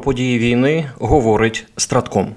Події війни говорить Стратком.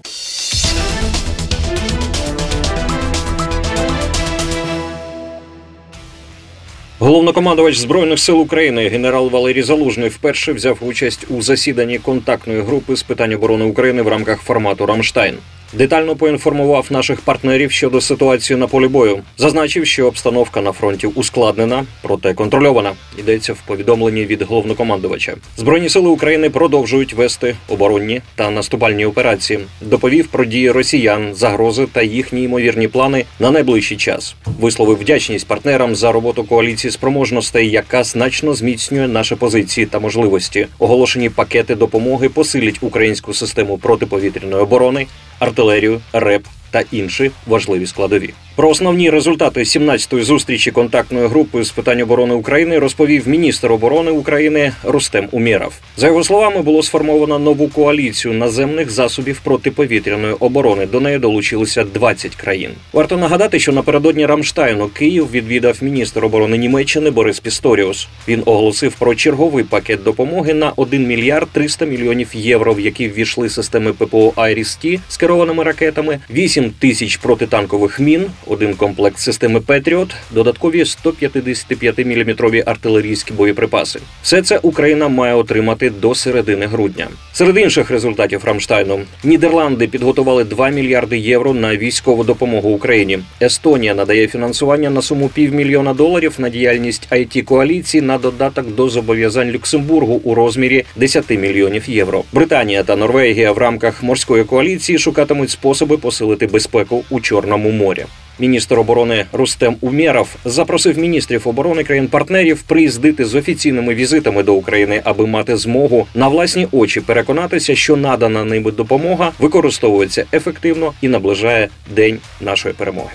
Головнокомандувач збройних сил України генерал Валерій Залужний вперше взяв участь у засіданні контактної групи з питань оборони України в рамках формату Рамштайн детально поінформував наших партнерів щодо ситуації на полі бою. Зазначив, що обстановка на фронті ускладнена, проте контрольована. Йдеться в повідомленні від головнокомандувача. Збройні сили України продовжують вести оборонні та наступальні операції. Доповів про дії росіян, загрози та їхні ймовірні плани на найближчий час. Висловив вдячність партнерам за роботу коаліції спроможностей, яка значно зміцнює наші позиції та можливості. Оголошені пакети допомоги посилять українську систему протиповітряної оборони артилерію, РЕП та інші важливі складові. Про основні результати 17-ї зустрічі контактної групи з питань оборони України розповів міністр оборони України Рустем Умєров. За його словами, було сформовано нову коаліцію наземних засобів протиповітряної оборони. До неї долучилися 20 країн. Варто нагадати, що напередодні Рамштайну Київ відвідав міністр оборони Німеччини Борис Пісторіус. Він оголосив про черговий пакет допомоги на 1 мільярд 300 мільйонів євро, в які ввійшли системи ППО «Айріс-Ті» з керованими ракетами, 8 тисяч протитанкових мін один комплект системи Петріот, додаткові 155-мм артилерійські боєприпаси. Все це Україна має отримати до середини грудня. Серед інших результатів Рамштайну Нідерланди підготували 2 мільярди євро на військову допомогу Україні. Естонія надає фінансування на суму півмільйона доларів на діяльність it коаліції на додаток до зобов'язань Люксембургу у розмірі 10 мільйонів євро. Британія та Норвегія в рамках морської коаліції шукатимуть способи посилити безпеку у Чорному морі. Міністр оборони Рустем Умєров запросив міністрів оборони країн-партнерів приїздити з офіційними візитами до України, аби мати змогу на власні очі переконатися, що надана ними допомога використовується ефективно і наближає день нашої перемоги.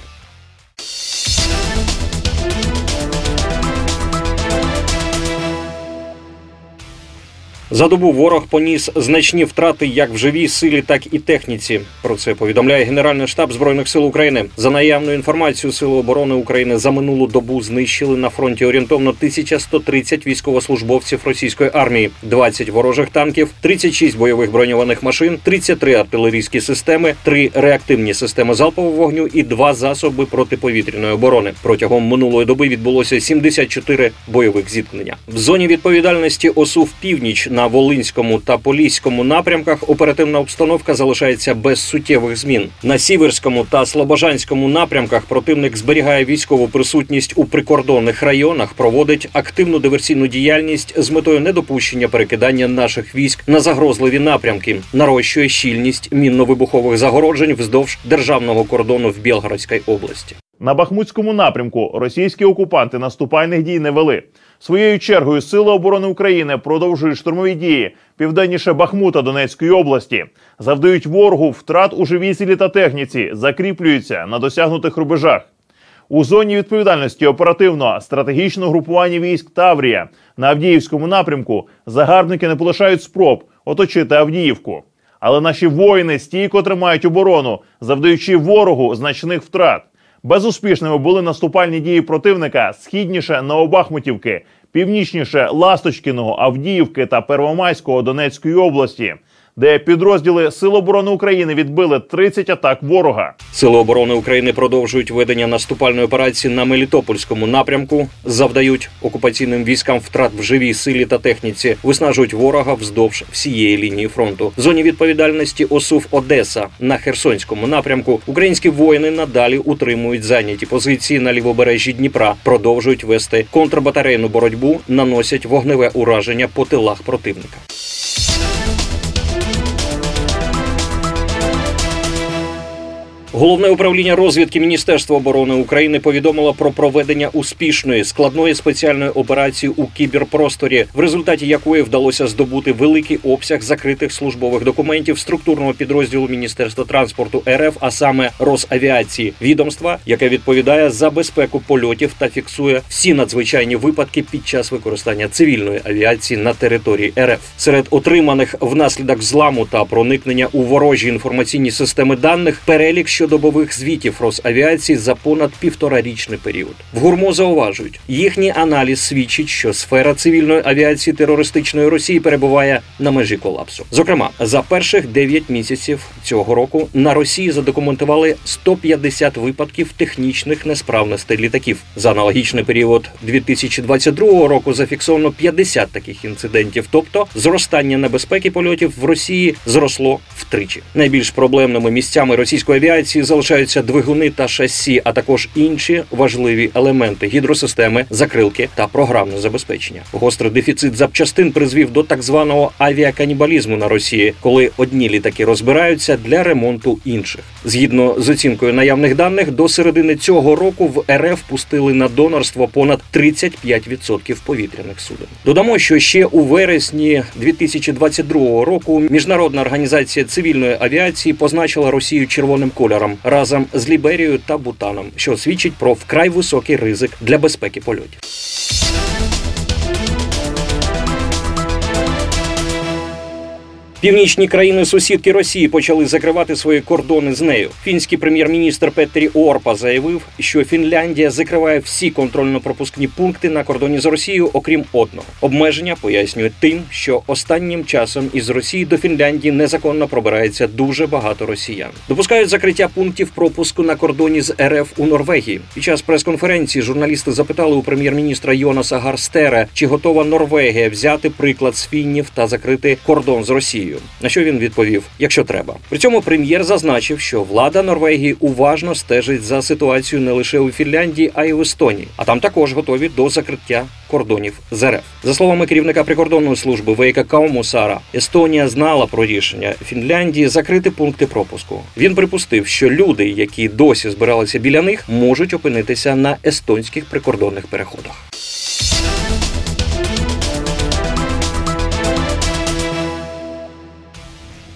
За добу ворог поніс значні втрати як в живій силі, так і техніці. Про це повідомляє Генеральний штаб збройних сил України. За наявною інформацією Сили оборони України за минулу добу знищили на фронті орієнтовно 1130 військовослужбовців російської армії, 20 ворожих танків, 36 бойових броньованих машин, 33 артилерійські системи, 3 реактивні системи залпового вогню і 2 засоби протиповітряної оборони. Протягом минулої доби відбулося 74 бойових зіткнення. В зоні відповідальності ОСУ в північ на Волинському та Поліському напрямках оперативна обстановка залишається без суттєвих змін. На Сіверському та Слобожанському напрямках противник зберігає військову присутність у прикордонних районах, проводить активну диверсійну діяльність з метою недопущення перекидання наших військ на загрозливі напрямки, нарощує щільність мінно-вибухових загороджень вздовж державного кордону в Білгородській області. На Бахмутському напрямку російські окупанти наступальних дій не вели. Своєю чергою Сили оборони України продовжують штурмові дії південніше Бахмута Донецької області, завдають ворогу втрат у живій силі та техніці, закріплюються на досягнутих рубежах. У зоні відповідальності оперативно стратегічного групування військ Таврія на Авдіївському напрямку загарбники не полишають спроб оточити Авдіївку. Але наші воїни стійко тримають оборону, завдаючи ворогу значних втрат. Безуспішними були наступальні дії противника східніше Новобахмутівки, північніше Ласточкіного, Авдіївки та Первомайського Донецької області де підрозділи Сил оборони України відбили 30 атак ворога. Сили оборони України продовжують ведення наступальної операції на Мелітопольському напрямку, завдають окупаційним військам втрат в живій силі та техніці, виснажують ворога вздовж всієї лінії фронту. В зоні відповідальності ОСУВ Одеса на Херсонському напрямку. Українські воїни надалі утримують зайняті позиції на лівобережжі Дніпра, продовжують вести контрбатарейну боротьбу, наносять вогневе ураження по тилах противника. Головне управління розвідки Міністерства оборони України повідомило про проведення успішної складної спеціальної операції у кіберпросторі, в результаті якої вдалося здобути великий обсяг закритих службових документів структурного підрозділу Міністерства транспорту РФ, а саме Росавіації, відомства, яке відповідає за безпеку польотів та фіксує всі надзвичайні випадки під час використання цивільної авіації на території РФ. Серед отриманих внаслідок зламу та проникнення у ворожі інформаційні системи даних перелік що середньодобових звітів Росавіації за понад півторарічний період. В гурмо зауважують, їхній аналіз свідчить, що сфера цивільної авіації терористичної Росії перебуває на межі колапсу. Зокрема, за перших 9 місяців цього року на Росії задокументували 150 випадків технічних несправностей літаків. За аналогічний період 2022 року зафіксовано 50 таких інцидентів, тобто зростання небезпеки польотів в Росії зросло втричі. Найбільш проблемними місцями російської авіації залишаються двигуни та шасі, а також інші важливі елементи гідросистеми, закрилки та програмне забезпечення. Гострий дефіцит запчастин призвів до так званого авіаканібалізму на Росії, коли одні літаки розбираються для ремонту інших. Згідно з оцінкою наявних даних, до середини цього року в РФ пустили на донорство понад 35% повітряних суден. Додамо, що ще у вересні 2022 року міжнародна організація цивільної авіації позначила Росію червоним кольором разом з Ліберією та Бутаном, що свідчить про вкрай високий ризик для безпеки польотів. Північні країни сусідки Росії почали закривати свої кордони з нею. Фінський прем'єр-міністр Петтері Орпа заявив, що Фінляндія закриває всі контрольно-пропускні пункти на кордоні з Росією, окрім одного. Обмеження пояснює тим, що останнім часом із Росії до Фінляндії незаконно пробирається дуже багато росіян. Допускають закриття пунктів пропуску на кордоні з РФ у Норвегії. Під час прес-конференції журналісти запитали у прем'єр-міністра Йонаса Гарстера, чи готова Норвегія взяти приклад з фіннів та закрити кордон з Росією. На що він відповів: якщо треба. При цьому прем'єр зазначив, що влада Норвегії уважно стежить за ситуацією не лише у Фінляндії, а й в Естонії. А там також готові до закриття кордонів з РФ. За словами керівника прикордонної служби Вейка Каумусара, Естонія знала про рішення Фінляндії закрити пункти пропуску. Він припустив, що люди, які досі збиралися біля них, можуть опинитися на естонських прикордонних переходах.